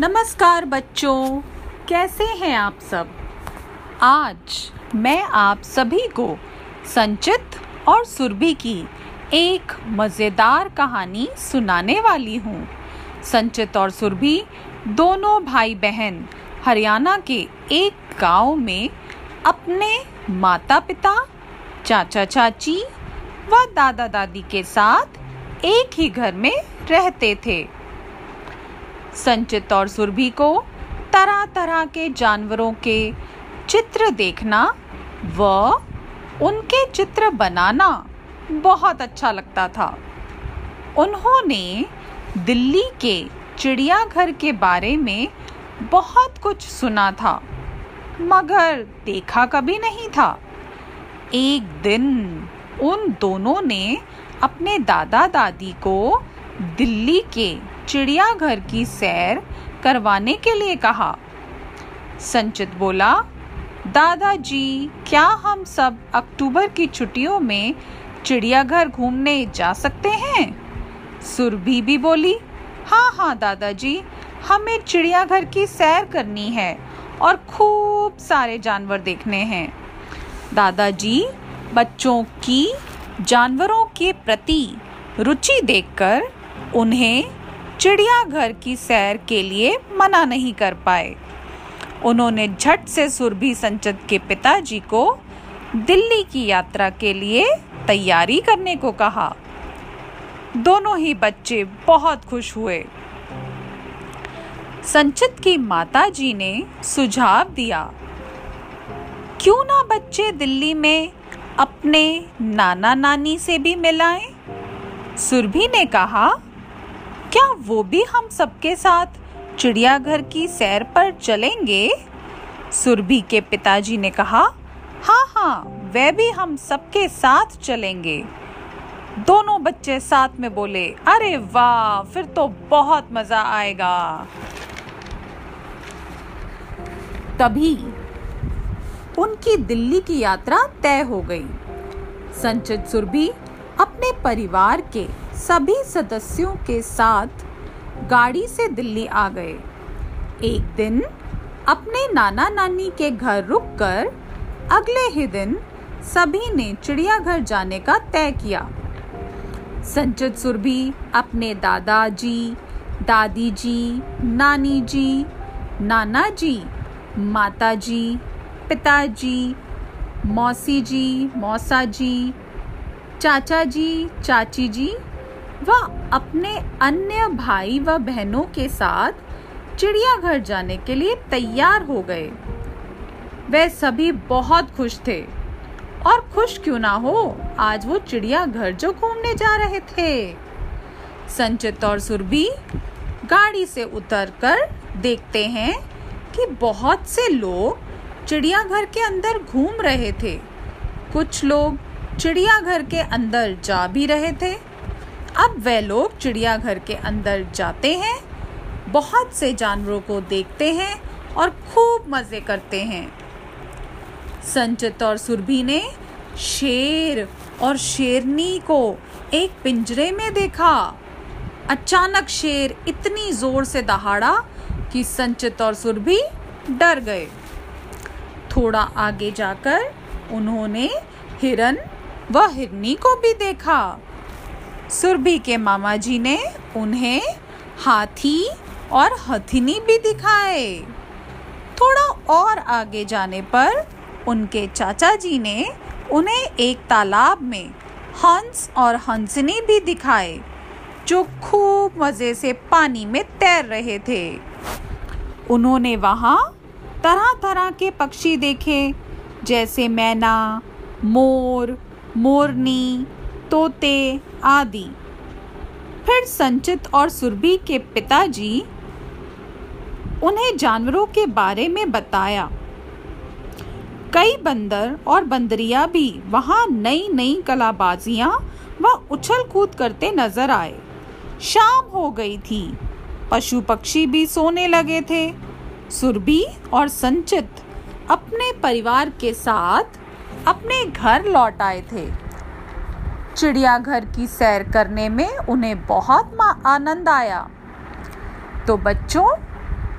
नमस्कार बच्चों, कैसे हैं आप सब? आज मैं आप सभी को संचित और सुरभि की एक मज़ेदार कहानी सुनाने वाली हूँ। संचित और सुरभि दोनों भाई बहन हरियाणा के एक गाँव में अपने माता पिता चाचा चाची व दादा दादी के साथ एक ही घर में रहते थे। संचित और सुरभि को तरह तरह के जानवरों के चित्र देखना व उनके चित्र बनाना बहुत अच्छा लगता था। उन्होंने दिल्ली के चिड़ियाघर के बारे में बहुत कुछ सुना था, मगर देखा कभी नहीं था। एक दिन उन दोनों ने अपने दादा दादी को दिल्ली के चिड़ियाघर की सैर करवाने के लिए कहा। संचित बोला, दादाजी, क्या हम सब अक्टूबर की छुट्टियों में चिड़ियाघर घूमने जा सकते हैं? सुरभि भी बोली हाँ हाँ दादाजी, हमें चिड़ियाघर की सैर करनी है और खूब सारे जानवर देखने हैं। दादाजी, बच्चों की, जानवरों के प्रति रुचि देखकर उन्हें चिड़ियाघर की सैर के लिए मना नहीं कर पाए। उन्होंने झट से सुरभि संचत के पिताजी को दिल्ली की यात्रा के लिए तैयारी करने को कहा। दोनों ही बच्चे बहुत खुश हुए। संचित की माताजी ने सुझाव दिया, क्यों ना बच्चे दिल्ली में अपने नाना नानी से भी मिलाएँ? सुरभि ने कहा क्या वो भी हम सबके साथ चिड़ियाघर की सैर पर चलेंगे? सुरभि के पिताजी ने कहा हाँ हाँ वे भी हम सबके साथ चलेंगे। दोनों बच्चे साथ में बोले, अरे वाह, फिर तो बहुत मज़ा आएगा। तभी उनकी दिल्ली की यात्रा तय हो गई। संचित सुरभि अपने परिवार के सभी सदस्यों के साथ गाड़ी से दिल्ली आ गए। एक दिन अपने नाना नानी के घर रुककर अगले ही दिन सभी ने चिड़ियाघर जाने का तय किया। संचित सुरभि, अपने दादाजी दादी जी नानी जी नाना जी माता जी पिताजी मौसी जी मौसा जी चाचा जी चाची जी व अपने अन्य भाई व बहनों के साथ चिड़ियाघर जाने के लिए तैयार हो गए। वे सभी बहुत खुश थे। और खुश क्यों ना हो, आज वो चिड़ियाघर जो घूमने जा रहे थे। संचित और सुरभि गाड़ी से उतरकर देखते हैं कि बहुत से लोग चिड़ियाघर के अंदर घूम रहे थे। कुछ लोग चिड़ियाघर के अंदर जा भी रहे थे अब वे लोग चिड़ियाघर के अंदर जाते हैं, बहुत से जानवरों को देखते हैं और खूब मज़े करते हैं। संचित और सुरभि ने शेर और शेरनी को एक पिंजरे में देखा। अचानक शेर इतनी ज़ोर से दहाड़ा कि संचित और सुरभि डर गए। थोड़ा आगे जाकर उन्होंने हिरन व हिरनी को भी देखा। सुरभि के मामा जी ने उन्हें हाथी और हथिनी भी दिखाए। थोड़ा और आगे जाने पर उनके चाचा जी ने उन्हें एक तालाब में हंस और हंसनी भी दिखाए, जो खूब मज़े से पानी में तैर रहे थे। उन्होंने वहाँ तरह तरह के पक्षी देखे, जैसे मैना, मोर, मोरनी, तोते आदि। फिर संचित और सुरभि के पिताजी उन्हें जानवरों के बारे में बताया। कई बंदर और बंदरिया भी वहाँ नई नई कलाबाजियाँ व उछल कूद करते नज़र आए। शाम हो गई थी। पशु पक्षी भी सोने लगे थे। सुरभि और संचित अपने परिवार के साथ अपने घर लौट आए थे। चिड़ियाघर की सैर करने में उन्हें बहुत आनंद आया। तो बच्चों,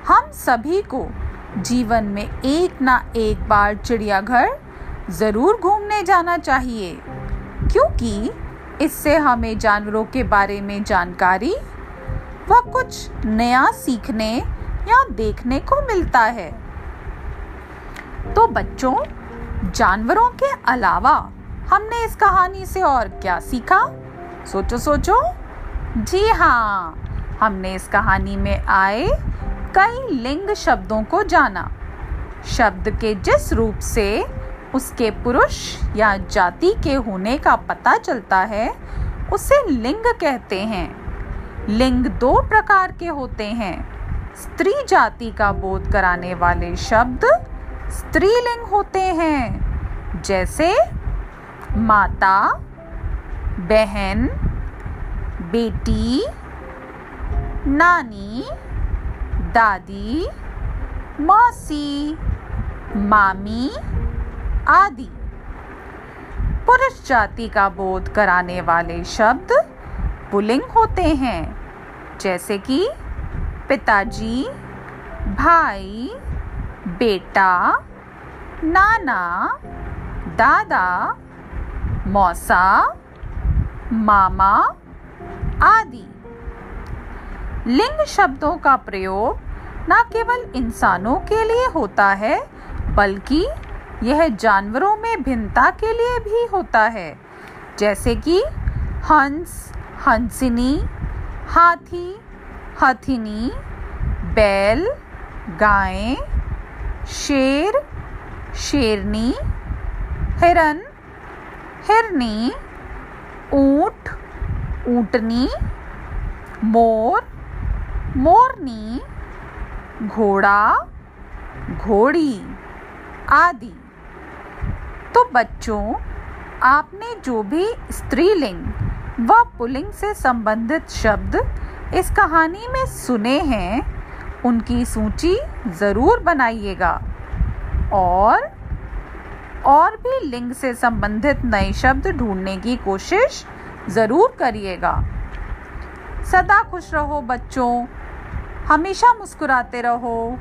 हम सभी को जीवन में एक ना एक बार चिड़ियाघर ज़रूर घूमने जाना चाहिए, क्योंकि इससे हमें जानवरों के बारे में जानकारी व कुछ नया सीखने या देखने को मिलता है। तो बच्चों, जानवरों के अलावा हमने इस कहानी से और क्या सीखा? सोचो सोचो। जी हाँ हमने इस कहानी में आए कई लिंग शब्दों को जाना। शब्द के जिस रूप से उसके पुरुष या जाति के होने का पता चलता है, उसे लिंग कहते हैं। लिंग दो प्रकार के होते हैं। स्त्री जाति का बोध कराने वाले शब्द स्त्रीलिंग होते हैं, जैसे माता, बहन, बेटी, नानी, दादी, मौसी, मामी आदि। पुरुष जाति का बोध कराने वाले शब्द पुलिंग होते हैं, जैसे कि पिताजी, भाई, बेटा, नाना, दादा मौसा, मामा आदि। लिंग शब्दों का प्रयोग न केवल इंसानों के लिए होता है, बल्कि यह जानवरों में भिन्नता के लिए भी होता है। जैसे कि हंस, हंसिनी, हाथी, हथिनी, बैल, गाय, शेर, शेरनी, हिरन हिरनी ऊँट, ऊंटनी, मोर, मोरनी, घोड़ा, घोड़ी आदि। तो बच्चों, आपने जो भी स्त्रीलिंग व पुलिंग से संबंधित शब्द इस कहानी में सुने हैं, उनकी सूची ज़रूर बनाइएगा। और और भी लिंग से संबंधित नए शब्द ढूँढने की कोशिश ज़रूर करिएगा। सदा खुश रहो बच्चों। हमेशा मुस्कुराते रहो।